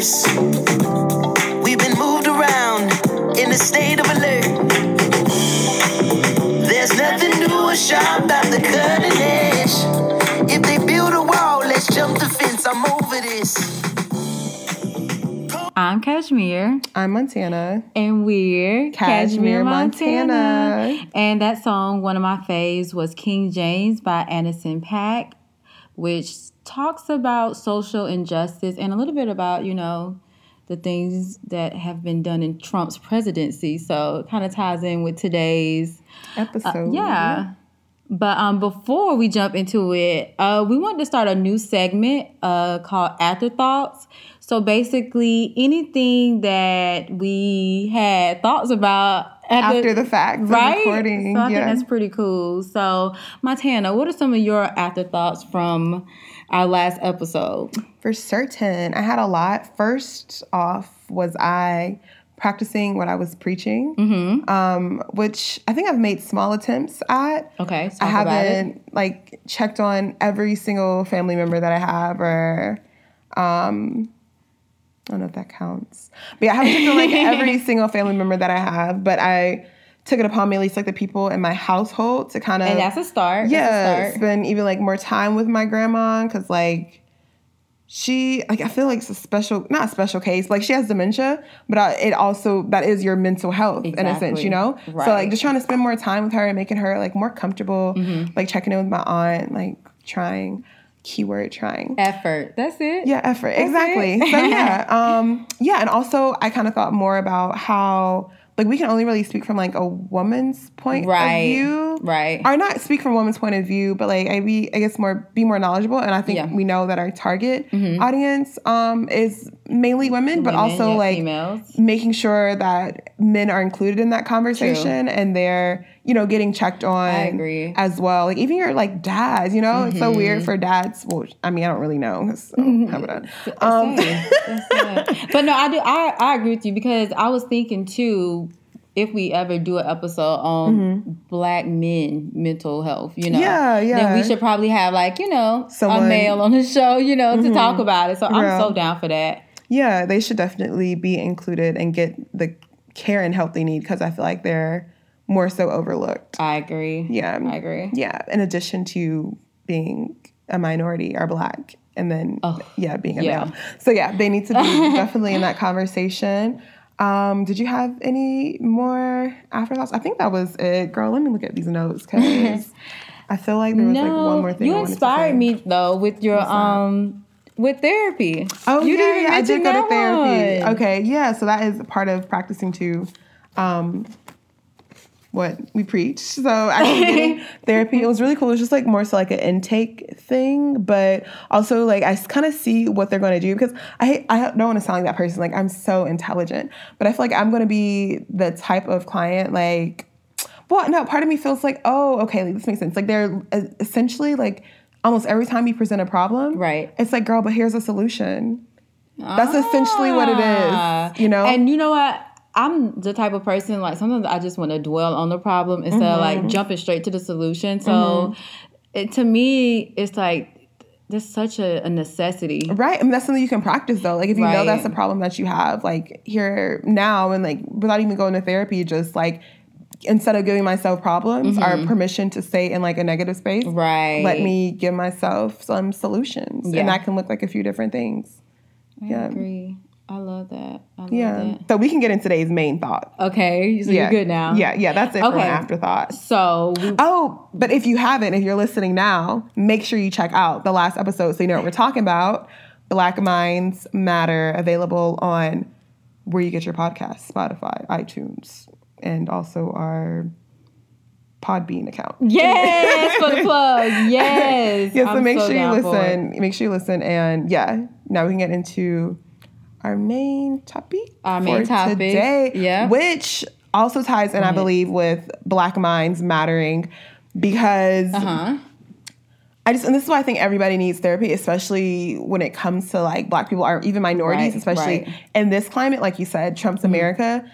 universe. We've been moved around in a state of alert. There's nothing new or sharp about the cutting edge. If they build a wall, let's jump the fence. I'm over this. I'm Kashmir, I'm Montana. and we're Kashmir, Montana. And that song, one of my faves, was King James by Anderson Paak, which talks about social injustice and a little bit about, you know, the things that have been done in Trump's presidency. So it kind of ties in with today's Episode. yeah. But um, before we jump into it, uh, we want to start a new segment uh, called Afterthoughts. So basically, anything that we had thoughts about After the fact of right? recording, So I yeah. think that's pretty cool. So, Montana, what are some of your afterthoughts from our last episode? For certain. I had a lot. First off, was I practicing what I was preaching, Mm-hmm. um, which I think I've made small attempts at. Okay, so I talk about it. haven't like checked on every single family member that I have or um I don't know if that counts. But yeah, I haven't checked like every single family member that I have, but I took it upon me at least like the people in my household to kind of And that's a start. That's a yeah, start. spend even like more time with my grandma because like she like I feel like it's a special not a special case like she has dementia, but uh, it also that is your mental health in a sense, you know. So Right. Mm-hmm. like just trying to spend more time with her and making her like more comfortable, like checking in with my aunt, like trying keyword trying. Effort. That's it. Yeah, effort. exactly. it. so yeah, um, yeah, and also I kind of thought more about how like we can only really speak from like a woman's point Right. of view, Right. Or not speak from a woman's point of view, but like I be I guess more be more knowledgeable. And I think Yeah. Mm-hmm. we know that our target audience um, is mainly women, but Women, also yeah, like females. making sure that men are included in that conversation and they're you know getting checked on. Mm-hmm. as well like even your like dads you know it's so weird for dads well i mean i don't really know so how about that um Same. Same. but no, I do. I, I agree with you because I was thinking too. If we ever do an episode on black men mental health, you know, Mm-hmm. Yeah, then yeah. we should probably have like you know a Someone- Mm-hmm. male on the show, you know, to talk about it. So I'm so down for that. yeah they should definitely be included and get the care and help they need because i feel like they're more so overlooked I agree. yeah I agree. yeah in addition to being a minority or black and then yeah being a yeah. male so yeah they need to be definitely in that conversation um, did you have any more afterthoughts? I think that was it, girl. Let me look at these notes because I feel like there was like one more thing. you I wanted to inspired me though with your um with therapy. Oh you yeah, didn't yeah, I did go to therapy. one. Okay, yeah. So that is part of practicing too. Um, what we preach. So actually getting therapy, it was really cool. It was just like more so like an intake thing, but also like I kind of see what they're going to do because I I don't want to sound like that person. Like I'm so intelligent, but I feel like I'm going to be the type of client like. Well, no, part of me feels like, oh, okay, like, this makes sense. Like they're uh, essentially like almost every time you present a problem, Right. It's like, girl, but here's a solution. That's essentially what it Ah. you know? And you know what? I'm the type of person like sometimes I just want to dwell on the problem instead of Mm-hmm. like jumping straight to the solution. So it, to me, it's like there's such a, a necessity. right. I mean, that's something you can practice though. Like, if you know that's a problem that you have, like here now, and like without even going to therapy, just like instead of giving myself problems or permission to stay in like a negative space, Mm-hmm. Right. let me give myself some solutions. Yeah. And that can look like a few different things. I Yeah. agree. I love that. I love Yeah. that. So we can get into today's main thought. Okay, so Yeah. you're good now. Yeah. Yeah. That's it for Okay. an afterthought. So we, Oh, but if you haven't, if you're listening now, make sure you check out the last episode so you know what we're talking about. Black Minds Matter, available on where you get your podcasts, Spotify, iTunes, and also our Podbean account. yes for the plug. Yes. Yeah, so I'm make so sure you for listen. Make sure you listen, and yeah, now we can get into our main topic. Our main for topic, today, yeah. which also ties in, I believe, with Black Minds Mattering, because Uh-huh. I just and this is why I think everybody needs therapy, especially when it comes to like black people or even minorities, Right, especially right. Mm-hmm. in this climate, like you said, Trump's America.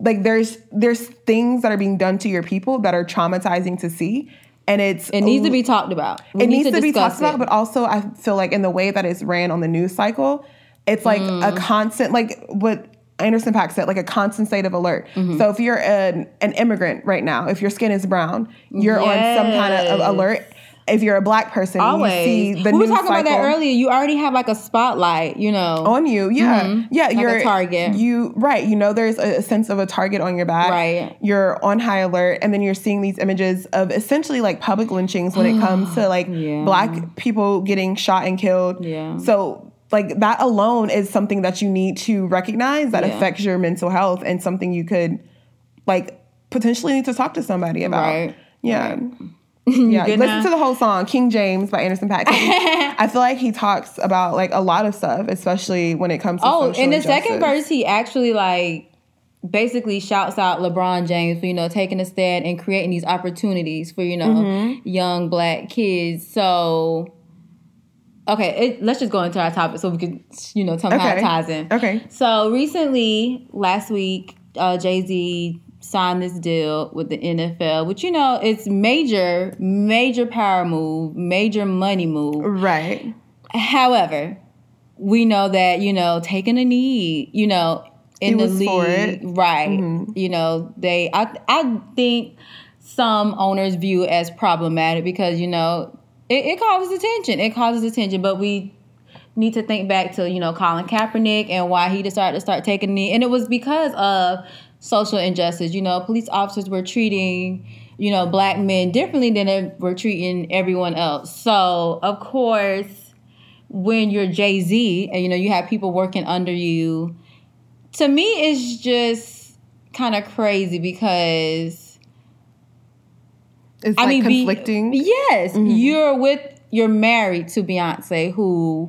Like there's there's things that are being done to your people that are traumatizing to see. And it's It needs to be talked about. We it need needs to, be discuss talked about, but also I feel like in the way that it's ran on the news cycle, it's like Mm. a constant like what Anderson Paak said, like a constant state of alert. Mm-hmm. So if you're an, an immigrant right now, if your skin is brown, you're on some kind of alert. If you're a black person, Always. you see the we were talking about that earlier. You already have like a spotlight, you know. on you. Yeah, yeah. Mm-hmm. Like a you're target. You right. You know, there's a, a sense of a target on your back. Right. You're on high alert, and then you're seeing these images of essentially like public lynchings when it comes to like Yeah. black people getting shot and killed. Yeah. So like that alone is something that you need to recognize that Yeah. affects your mental health and something you could like potentially need to talk to somebody about. Right. Yeah. Yeah, good listen now? to the whole song, King James by Anderson Paak. I feel like he talks about like a lot of stuff, especially when it comes to Oh, in the second verse, he actually like basically shouts out LeBron James for you know taking a stand and creating these opportunities for you know Mm-hmm. young black kids. So, okay, it, let's just go into our topic so we can you know tell me how it Okay. ties in. Okay. So recently, last week, uh, Jay Z signed this deal with the NFL, which you know it's major, major power move, major money move. Right. However, we know that you know taking a knee, you know, in He the league, for it. Mm-hmm. right? You know, they. I I think some owners view it as problematic because you know it, it causes attention. It causes attention, but we need to think back to you know Colin Kaepernick and why he decided to start taking knee, and it was because of social injustice. You know, police officers were treating you know black men differently than they were treating everyone else. So of course, when you're Jay Z and you know you have people working under you, to me it's just kind of crazy because It's I like mean, be- conflicting. yes, you're with you're married to Beyonce, who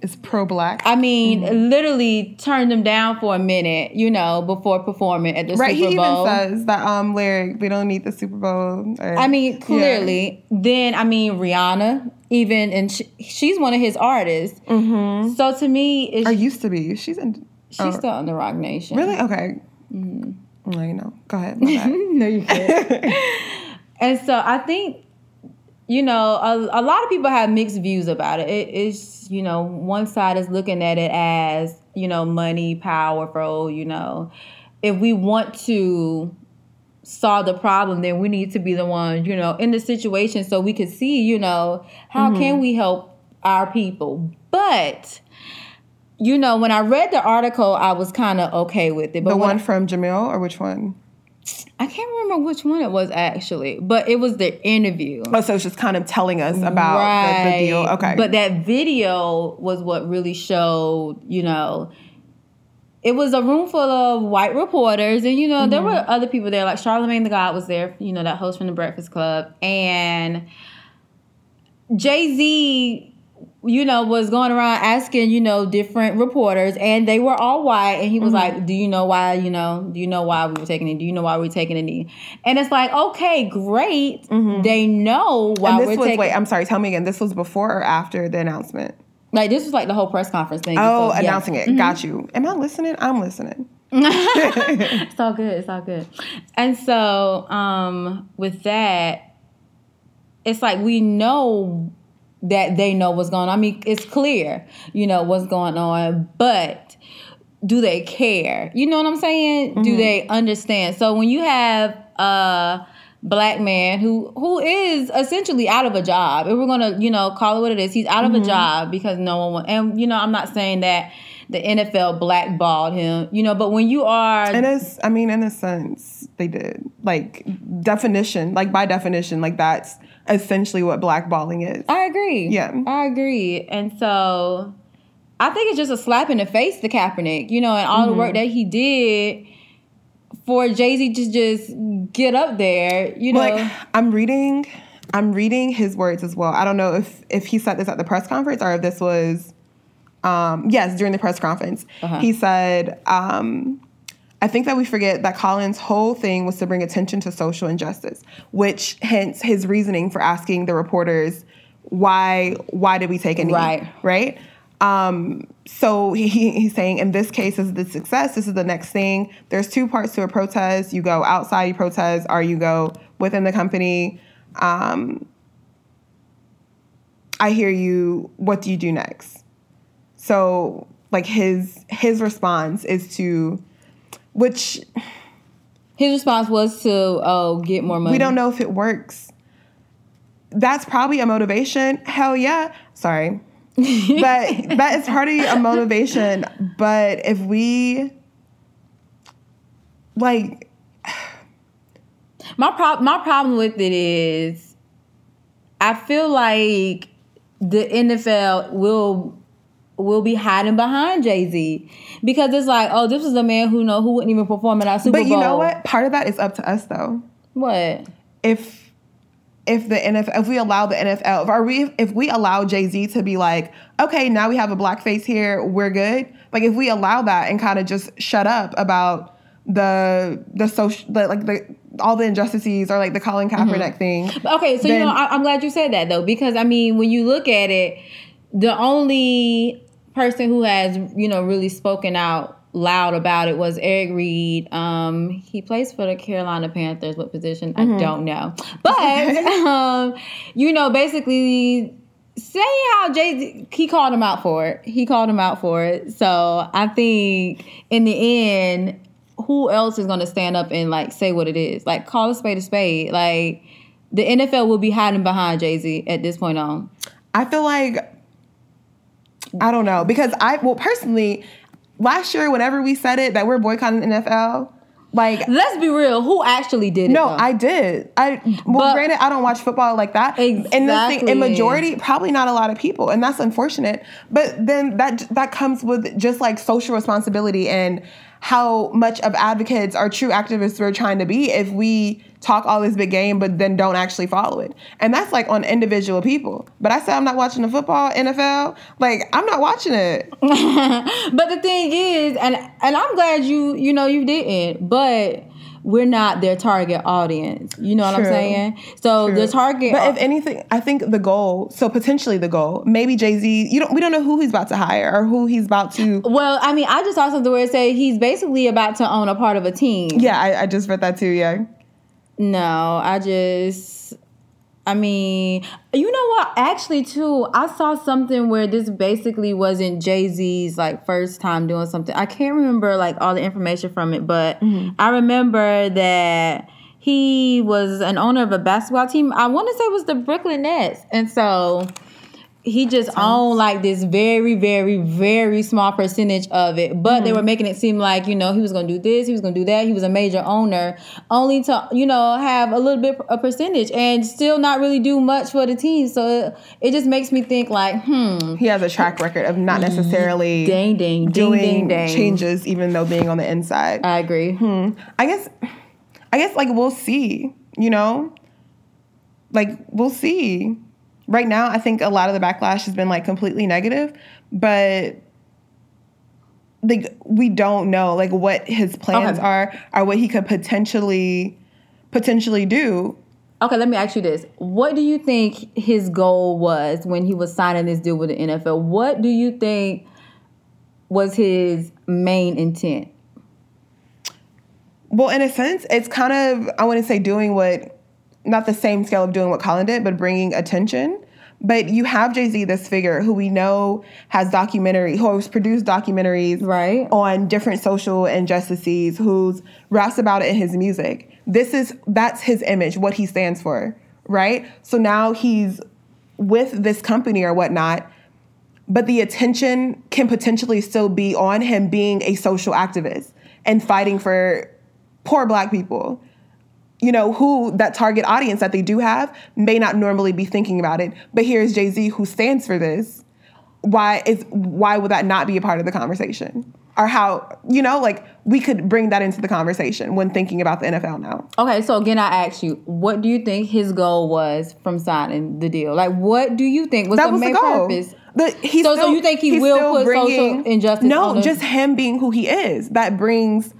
is pro black. I mean, Mm-hmm. literally turned them down for a minute, you know, before performing at the Right. Super He Bowl. even says that um lyric, we don't need the Super Bowl. or- I mean, Yeah. clearly. Then, I mean, Rihanna, even, and she, she's one of his artists. Mm-hmm. So to me, it's, Or used to be. She's in she's oh, still on the Roc Nation. Really? Okay. Mm-hmm. No, you know. Go ahead. No, you can't. and so I think, you know, a, a lot of people have mixed views about it. it. It's, you know, one side is looking at it as, you know, money, powerful, you know. If we want to solve the problem, then we need to be the one, you know, in the situation so we could see, you know, how Mm-hmm. can we help our people. But, you know, when I read the article, I was kind of okay with it. But the one from Jamil or which one? I can't remember which one it was actually, but it was the interview. Oh, so it's just kind of telling us about the, the deal. Okay. But that video was what really showed, you know, it was a room full of white reporters, and you know, there Mm-hmm. were other people there, like Charlemagne the God was there, you know, that host from the Breakfast Club, and Jay Z. You know, was going around asking, you know, different reporters, and they were all white. And he was Mm-hmm. like, "Do you know why? You know, do you know why we were taking it? Do you know why we were taking a knee?" And it's like, okay, great. They know why Mm-hmm. we're this was taking. wait, I'm sorry, tell me again. This was before or after the announcement? Like this was like the whole press conference thing. Oh, So, yeah. announcing it. Got you. Am I listening? I'm listening. It's all good. It's all good. And so, um, with that, it's like we know that they know what's going on. I mean, it's clear, you know, what's going on, but do they care? You know what I'm saying? Do mm-hmm. they understand? So when you have a black man who who is essentially out of a job, if we're gonna, you know, call it what it is, he's out of a mm-hmm. job because no one and you know, I'm not saying that the NFL blackballed him, you know, but when you are In a, s- I mean, in a sense, they did. Like definition, like by definition, like that's essentially what blackballing is. I agree. Yeah. I agree. And so I think it's just a slap in the face to Kaepernick, you know, and all the work Mm-hmm. that he did for Jay Z to just get up there, you know. like I'm reading, I'm reading his words as well. I don't know if if he said this at the press conference or if this was, um, yes, during the press conference. Uh-huh. He said, um, "I think that we forget that Colin's whole thing was to bring attention to social injustice, which hence his reasoning for asking the reporters why why did we take a knee, Right. right." Um, so he, he's saying in this case, this is the success. This is the next thing. There's two parts to a protest. You go outside, you protest, or you go within the company. Um, I hear you. What do you do next? So, like his his response is to which His response was to oh get more money. we don't know if it works. That's probably a motivation. Hell yeah. Sorry. but that is of a motivation. But if we like My prob- my problem with it is I feel like the NFL will will be hiding behind Jay Z because it's like, oh, this is a man who know who wouldn't even perform at our Super but Bowl. you know what? Part of that is up to us though. What? If if the NFL if we allow the NFL if are we if we allow Jay-Z to be like, okay, now we have a black face here, we're good. Like if we allow that and kind of just shut up about the the social the, like the all the injustices or like the Colin mm-hmm. Kaepernick thing. Okay, so you know, I, I'm glad you said that though, because I mean, when you look at it, the only person who has you know really spoken out loud about it was Eric Reid. Um, he plays for the Carolina Panthers. What position? I don't know, but um, you know, basically. Say how Jay Z he called him out for it. He called him out for it. So I think in the end, who else is going to stand up and like say what it is? Like call a spade a spade. Like the NFL will be hiding behind Jay Z at this point on. I feel like I don't know because I well personally last year whenever we said it that we're boycotting the NFL like Let's be real. Who actually did it? no? I did. I well, But- granted, I don't watch football like that. And the thing, Exactly. in majority, probably not a lot of people, and that's unfortunate. But then that that comes with just like social responsibility and how much of advocates or true activists we're trying to be if we talk all this big game but then don't actually follow it. And that's like on individual people. But I said I'm not watching the football, NFL. Like I'm not watching it. But the thing is, and and I'm glad you you know you didn't, but we're not their target audience. You know what I'm saying? So the target. But if anything, I think the goal, so potentially the goal, maybe Jay Z. You don't. We don't know who he's about to hire or who he's about to. well, I mean, I just saw something where it said he's basically about to own a part of a team. Yeah, I, I just read that too. Yeah. No, I just I mean, you know what? Actually, too, I saw something where this basically wasn't Jay Z's like first time doing something. I can't remember like all the information from it, but mm-hmm. I remember that he was an owner of a basketball team. I want to say it was the Brooklyn Nets, and so he just owned like this very, very, very small percentage of it. But they were making it seem like, you know, he was gonna do this, he was gonna do that, he was a major owner, only to, you know, have a little bit a percentage and still not really do much for the team. So it, it just makes me think like, hmm, He has a track record of not necessarily dang dang, ding doing ding dang. changes, even though being on the inside. I agree. Hmm. I guess, I guess like we'll see. You know, like we'll see. Right now, I think a lot of the backlash has been like completely negative, but like we don't know like what his plans Okay. are or what he could potentially potentially do. Okay, let me ask you this. What do you think his goal was when he was signing this deal with the NFL? What do you think was his main intent? Well, in a sense, it's kind of I wouldn't say doing what not the same scale of doing what Colin did, but bringing attention. But you have Jay Z, this figure who we know has documentary, who has produced documentaries Right. on different social injustices, who's raps about it in his music. This is that's his image, what he stands for, right? So now he's with this company or whatnot, but the attention can potentially still be on him being a social activist and fighting for poor black people you know who that target audience that they do have may not normally be thinking about it. But here's jay-z who stands for this. Why is why would that not be a part of the conversation? Or how you know like we could bring that into the conversation when thinking about the nfl now. Okay, so again, I ask you, what do you think his goal was from signing the deal? Like, what do you think was that the was main the goal. purpose? The, he's So- so you think he will still put social injustice no just him being who he is. That brings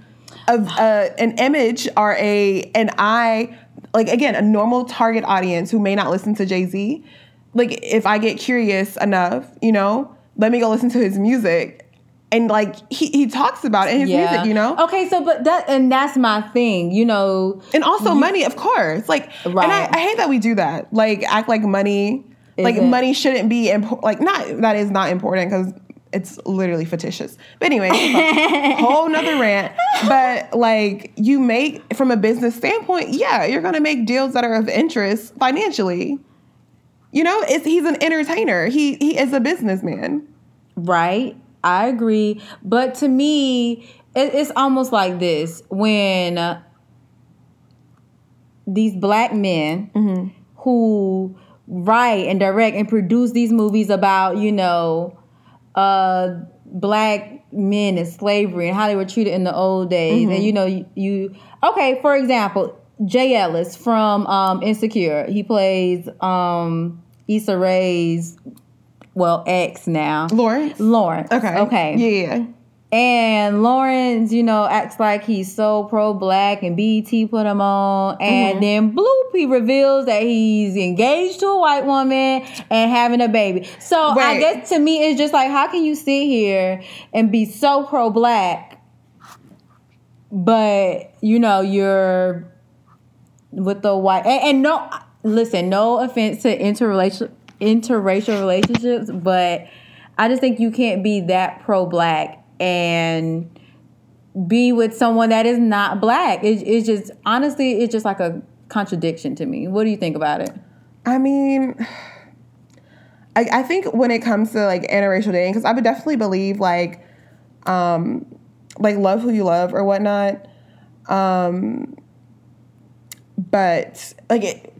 a, a, uh, an image or a an eye like again a normal target audience who may not listen to jay-z like if i get curious enough you know let me go listen to his music and like he, he talks about it in his music you know Okay, so but that and that's my thing, you know. and also money of course like right. and I. I hate that we do that like act like money like Isn't- money shouldn't be important like not that is not important because it's literally fictitious. But anyway, whole nother rant. But like you make from a business standpoint, yeah, you're gonna make deals that are of interest financially. You know, it's he's an entertainer. He he is a businessman. Right. I agree. But to me, it, it's almost like this when these black men mm-hmm. who write and direct and produce these movies about, you know, uh, black men and slavery and how they were treated in the old days. And, you know, you, you okay, for example, Jay Ellis from um, Insecure, he plays um, Issa Rae's, well, ex now. Lawrence. Lawrence. Okay. Okay. Yeah. And Lawrence, you know, acts like he's so pro black and BET put him on. And mm-hmm. then Bloop, he reveals that he's engaged to a white woman and having a baby. So I guess to me, it's just like, how can you sit here and be so pro black, but, you know, you're with the white. And, and no, listen, no offense to interracial, interracial relationships, but I just think you can't be that pro black and be with someone that is not black. It, it's just honestly, it's just like a contradiction to me. What do you think about it? I mean, I, I think when it comes to like interracial dating, because I would definitely believe like, um, like love who you love or whatnot. Um, but like, it,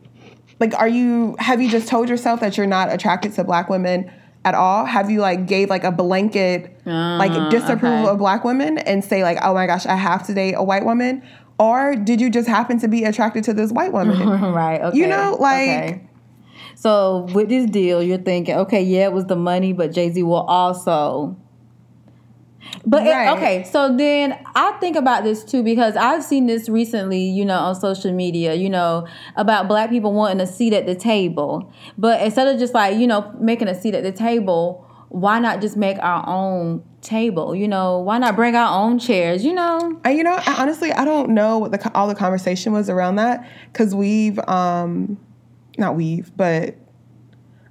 like, are you? Have you just told yourself that you're not attracted to black women at all? Have you like gave like a blanket ah, like disapproval okay. of black women and say like, oh my gosh, I have to date a white woman? Or did you just happen to be attracted to this white woman? right. Okay. You know, like- Okay. So with this deal, you're thinking, okay, yeah, it was the money, but Jay Z will also. But it- okay, so then I think about this too because I've seen this recently, you know, on social media, you know, about black people wanting a seat at the table. But instead of just like, you know, making a seat at the table, why not just make our own table? You know, why not bring our own chairs, you know? And you know, I- honestly, I don't know what the all the conversation was around that because we've, um, not we've, but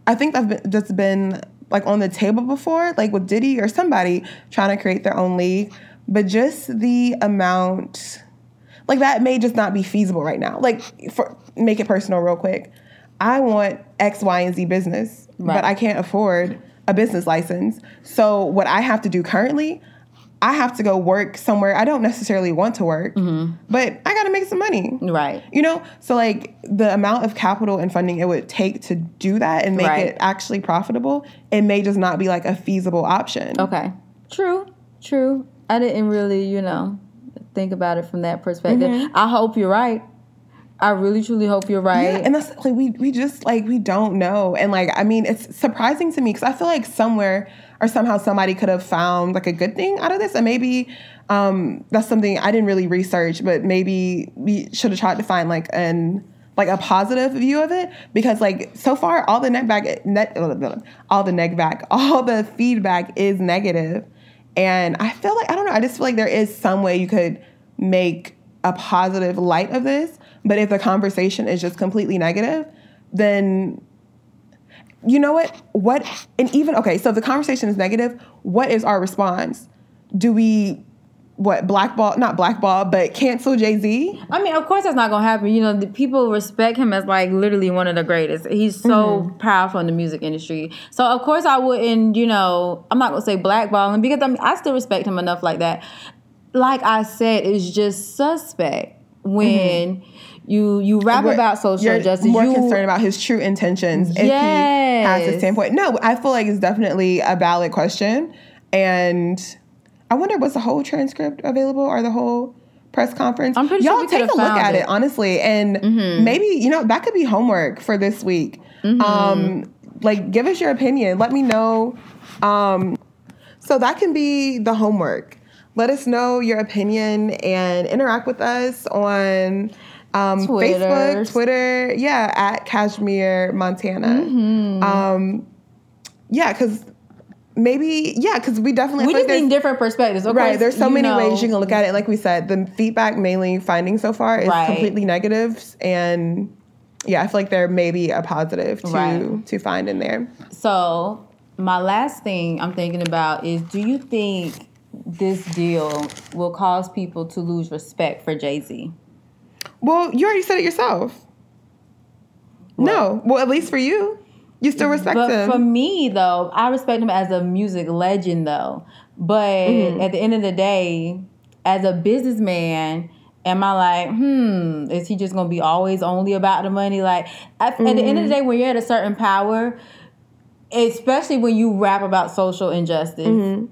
I think that's been, that's been like on the table before, like with Diddy or somebody trying to create their own league. But just the amount, like that may just not be feasible right now. Like for make it personal, real quick. I want X, Y, and Z business, Right. but I can't afford a business license. So what I have to do currently, I have to go work somewhere I don't necessarily want to work, mm-hmm. but I got to make some money. Right. You know, so like the amount of capital and funding it would take to do that and make Right. it actually profitable, it may just not be like a feasible option. Okay. True. True. I didn't really, you know, think about it from that perspective. Mm-hmm. I hope you're right. I really truly hope you're right. Yeah, and that's like we we just like we don't know, and like I mean, it's surprising to me because I feel like somewhere or somehow somebody could have found like a good thing out of this, and maybe um, that's something I didn't really research, but maybe we should have tried to find like an like a positive view of it. Because like so far all the net back net all the neg back all the feedback is negative. And i feel like i don't know i just feel like there is some way you could make a positive light of this. But if the conversation is just completely negative then you know what what and even okay so the conversation is negative what is our response do we what blackball not blackball but cancel jay-z I mean, of course, that's not gonna happen. You know, the people respect him as like literally one of the greatest. He's so mm-hmm. powerful in the music industry. So of course, I wouldn't. You know, I'm not gonna say blackball him because I mean, I still respect him enough like that. Like I said, it's just suspect when mm-hmm. You you rap What- about social you're justice. more you, concerned about his true intentions if he has Yes. his standpoint. No, I feel like it's definitely a valid question, and I wonder was the whole transcript available or the whole press conference? I'm pretty sure Y'all we take a look at it. it. Mm-hmm. honestly, and maybe you know that could be homework for this week. Mm-hmm. Um, like, give us your opinion. Let me know. Um, so that can be the homework. Let us know your opinion and interact with us on um. Facebook, Twitter, yeah, at Kashmir, Montana. Mm-hmm. Um, yeah, because maybe, yeah, because we definitely we just like need different perspectives. Of Right, there's so many know, ways you can look at it. Like we said, the feedback mainly finding so far is Right. completely negatives, and yeah, I feel like there may be a positive to Right. to find in there. So my last thing I'm thinking about is do you think this deal will cause people to lose respect for Jay Z? Well, you already said it yourself. No. Well, at least for you. You still respect But him. for me, though, I respect him as a music legend, though. But Mm-hmm. at the end of the day, as a businessman, am I like, hmm, is he just gonna be always only about the money? Like, at, at the end Mm-hmm. of the day, when you're at a certain power, especially when you rap about social injustice, Mm-hmm.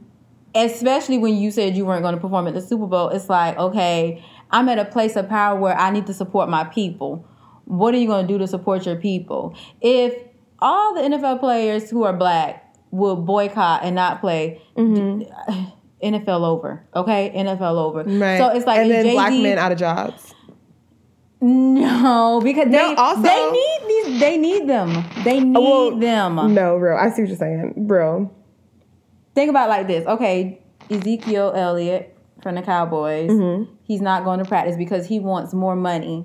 especially when you said you weren't going to perform at the Super Bowl, it's like, okay, I'm at a place of power where I need to support my people. What are you going to do to support your people? If all the NFL players who are black will boycott and not play, NFL over, okay? NFL over. Mm-hmm. right. So it's like and then Jay-Z, black men out of jobs. No, because No, they also- they need these. They need them. They need well, them. No, bro. I see what you're saying, bro. think about it like this. Okay, Ezekiel Elliott from the Cowboys, Mm-hmm. he's not going to practice because he wants more money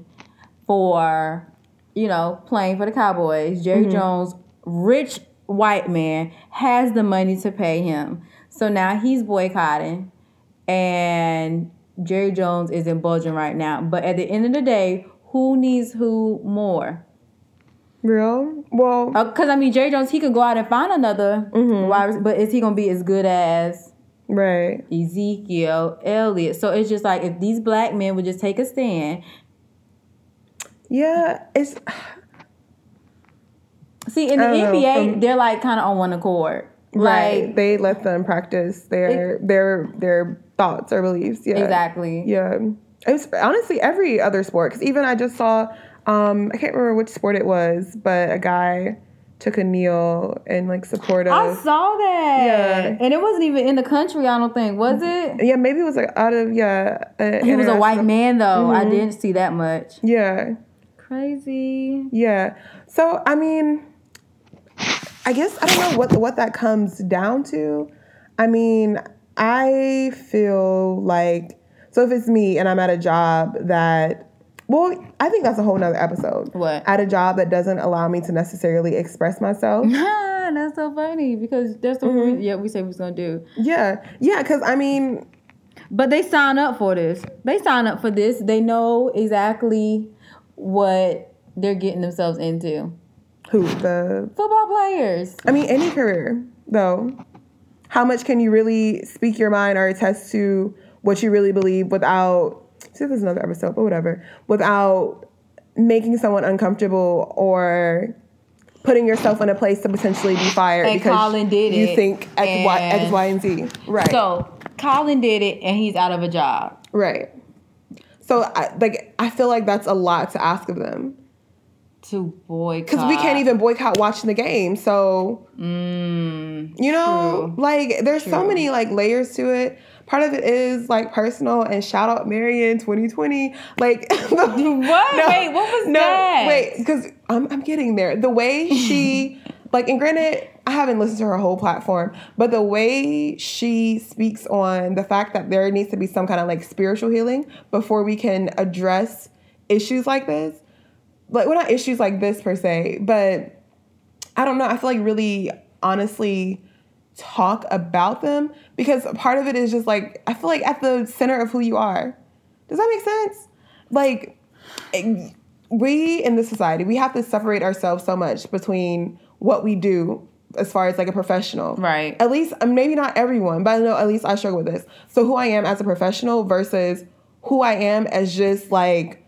for, you know, playing for the Cowboys. Jerry Mm-hmm. Jones, rich white man, has the money to pay him. So now he's boycotting and Jerry Jones is in indulging right now. But at the end of the day, who needs who more? Real? Well, Because I mean, Jerry Jones, he could go out and find another Mm-hmm. wide but is he gonna be as good as right. Ezekiel Elliott? So it's just like if these black men would just take a stand. Yeah, it's See, in the NBA, from- they're like kind of on one accord. right. Like They let them practice their their their thoughts or beliefs. Yeah, exactly. Yeah, it's honestly every other sport. Because even I just saw, um, I can't remember which sport it was, but a guy took a kneel and like support I saw that, Yeah. and it wasn't even in the country. I don't think was it. Yeah, maybe it was like out of yeah. He was a white man though. I Mm-hmm. didn't see that much. Yeah, Crazy. yeah. So I mean, I guess I don't know what what that comes down to. I mean, I feel like so if it's me and I'm at a job that well, I think that's a whole nother episode. What? At a job that doesn't allow me to necessarily express myself. Nah, that's so funny because that's what Mm-hmm. we, yeah we said we was gonna do. yeah. Yeah, because I mean, But they sign up for this. They sign up for this. They know exactly what they're getting themselves into. who the Football players. I mean, any career, though. How much can you really speak your mind or attest to what you really believe without, see, this is another episode, but whatever, without making someone uncomfortable or putting yourself in a place to potentially be fired And because Colin did you it, think X, Y, X, and- Y, and Z. Right. So Colin did it, and he's out of a job. right. So, I, like, I feel like that's a lot to ask of them. To boycott. Because we can't even boycott watching the game. So, Mm, You know, True. like there's so many like layers to it. Part of it is like personal and shout out Marianne 2020. Like what? No, Wait, what was that? Wait, because I'm I'm getting there. The way she like, and granted, I haven't listened to her whole platform, but the way she speaks on the fact that there needs to be some kind of like spiritual healing before we can address issues like this. Like, well, not issues like this per se, but I don't know. I feel like really honestly talk about them because part of it is just like I feel like at the center of who you are. Does that make sense? Like we in this society, we have to separate ourselves so much between what we do as far as like a professional. Right. At least um, maybe not everyone, but I know at least I struggle with this. So who I am as a professional versus who I am as just like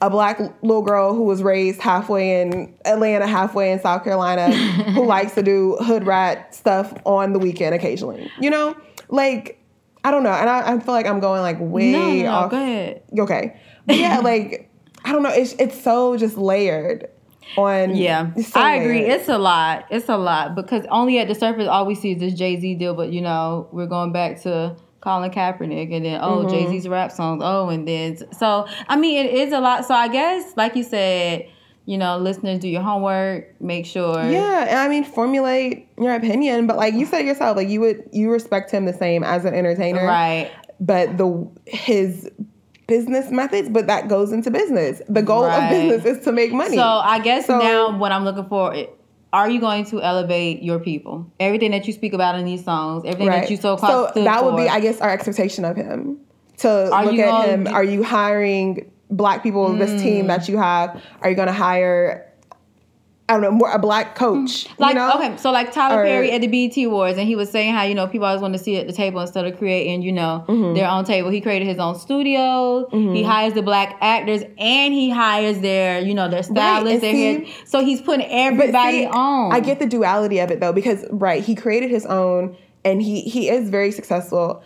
a black little girl who was raised halfway in Atlanta, halfway in South Carolina, who likes to do hood rat stuff on the weekend occasionally. You know, like I don't know, and I, I feel like I'm going like way no, no, off. go ahead. Okay, but yeah, like I don't know, it's it's so just layered on. Yeah, so I agree. layered. It's a lot. It's a lot because only at the surface, all we see is this Jay Z deal. But you know, we're going back to Colin Kaepernick, and then oh, Mm-hmm. Jay Z's rap songs. Oh, and then so I mean, it is a lot. So I guess, like you said, you know, listeners, do your homework. Make sure. Yeah, and I mean, formulate your opinion, but like you said yourself, like you would you respect him the same as an entertainer, Right. But the his business methods, but that goes into business. The goal Right. of business is to make money. So I guess So- now what I'm looking for, are you going to elevate your people? Everything that you speak about in these songs, everything right. that you so so called stood that would be. I guess, our expectation of him. To Are look you at him, are you hiring black people in this Mm. team that you have? Are you going to hire? I don't know, more a black coach. Like you know? okay, so like Tyler Or- Perry at the BET Awards, and he was saying how you know people always want to sit at the table instead of creating you know Mm-hmm. their own table. He created his own studio. He hires the black actors, and he hires their you know their stylists, and their see- So he's putting everybody see, on. I get the duality of it though, because right, he created his own, and he he is very successful.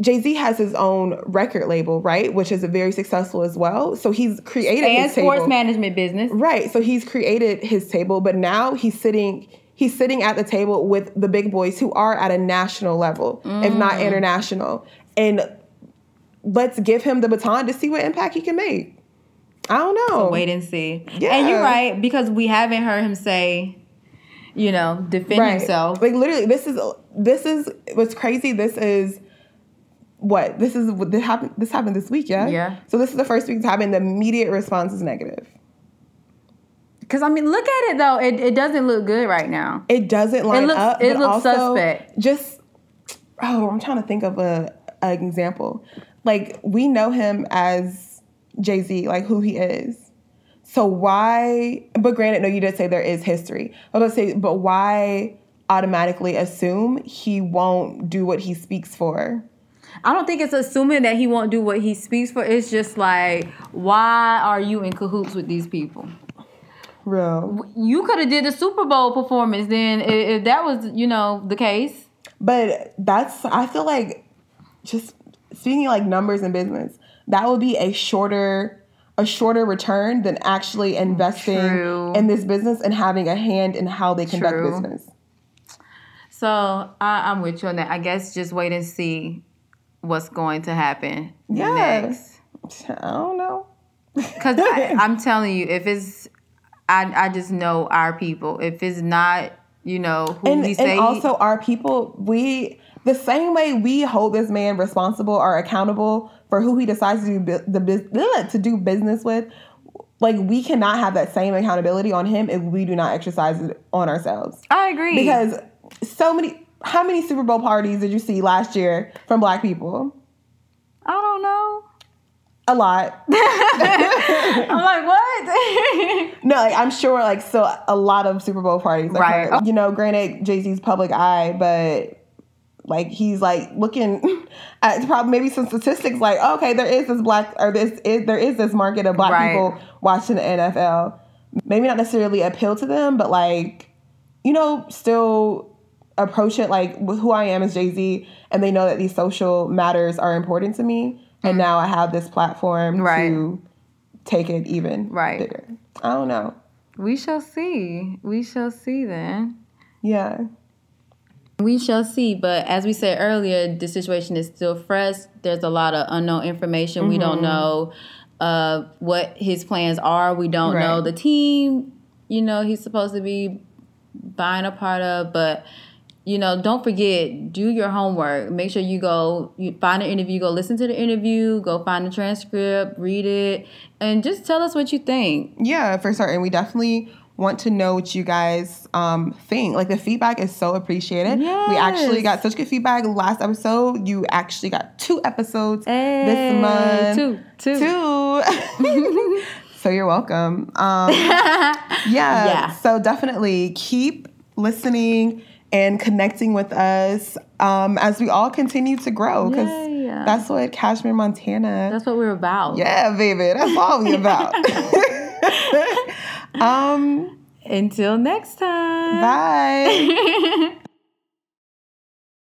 Jay Z has his own record label, right, which is very successful as well. So he's created and his sports table. management business. Right. So he's created his table, but now he's sitting he's sitting at the table with the big boys who are at a national level, if Mm. not international. And let's give him the baton to see what impact he can make. I don't know. Wait and see. Yeah. And you're right because we haven't heard him say, you know, defend right. himself. Like literally, this is this is what's crazy. This is what this is. What this happened. This happened this week, yeah. Yeah. So this is the first week it's happened. The immediate response is negative. Because I mean, look at it though; it, it doesn't look good right now. It doesn't line looks- up. it looks suspect. Just oh, I'm trying to think of a an example. Like we know him as Jay Z, like who he is. So why? But granted, no, you did say there is history. But let's say, but why automatically assume he won't do what he speaks for? I don't think it's assuming that he won't do what he speaks for. It's just like, why are you in cahoots with these people? Real. You could have did the Super Bowl performance then, if, if that was, you know, the case. But that's I feel like just speaking like numbers in business, that would be a shorter a shorter return than actually investing True. in this business and having a hand in how they conduct True. business. So I, I'm with you on that. I guess just wait and see what's going to happen Yeah. next. I don't know. Because I'm telling you, if it's, I, I just know our people. If it's not, you know, who And, we say, and also our people, we the same way we hold this man responsible or accountable for who he decides to do the to do business with. Like we cannot have that same accountability on him if we do not exercise it on ourselves. I agree. because so many how many super bowl parties did you see last year from black people I don't know. a lot I'm like, what? no like i'm sure like so a lot of super bowl parties Right. occurred. you know granted jay-z's public eye but like he's like looking at probably maybe some statistics like okay there is this black or this is there is this market of black Right. people watching the nfl maybe not necessarily appeal to them but like you know still approach it like with who i am as jay-z and they know that these social matters are important to me and now i have this platform Mm-hmm. Right. to take it even Right. bigger i don't know we shall see. We shall see then. yeah We shall see. But as we said earlier, the situation is still fresh. There's a lot of unknown information. We Mm-hmm. don't know uh, what his plans are. We don't know the team, you know, he's supposed to be buying a part of. But, you know, don't forget, do your homework. Make sure you go, you find an interview, go listen to the interview, go find the transcript, read it, and just tell us what you think. Yeah, for certain. We definitely want to know what you guys um, think. Like the feedback is so appreciated. We actually got such good feedback last episode. You actually got two episodes Hey, this month. two, two. Two. so you're welcome. Um, yeah, Yeah. So definitely keep listening and connecting with us um, as we all continue to grow because Yeah. that's what Cashmere, Montana. That's what we're about. yeah, baby. That's all we about. um, Until next time. bye.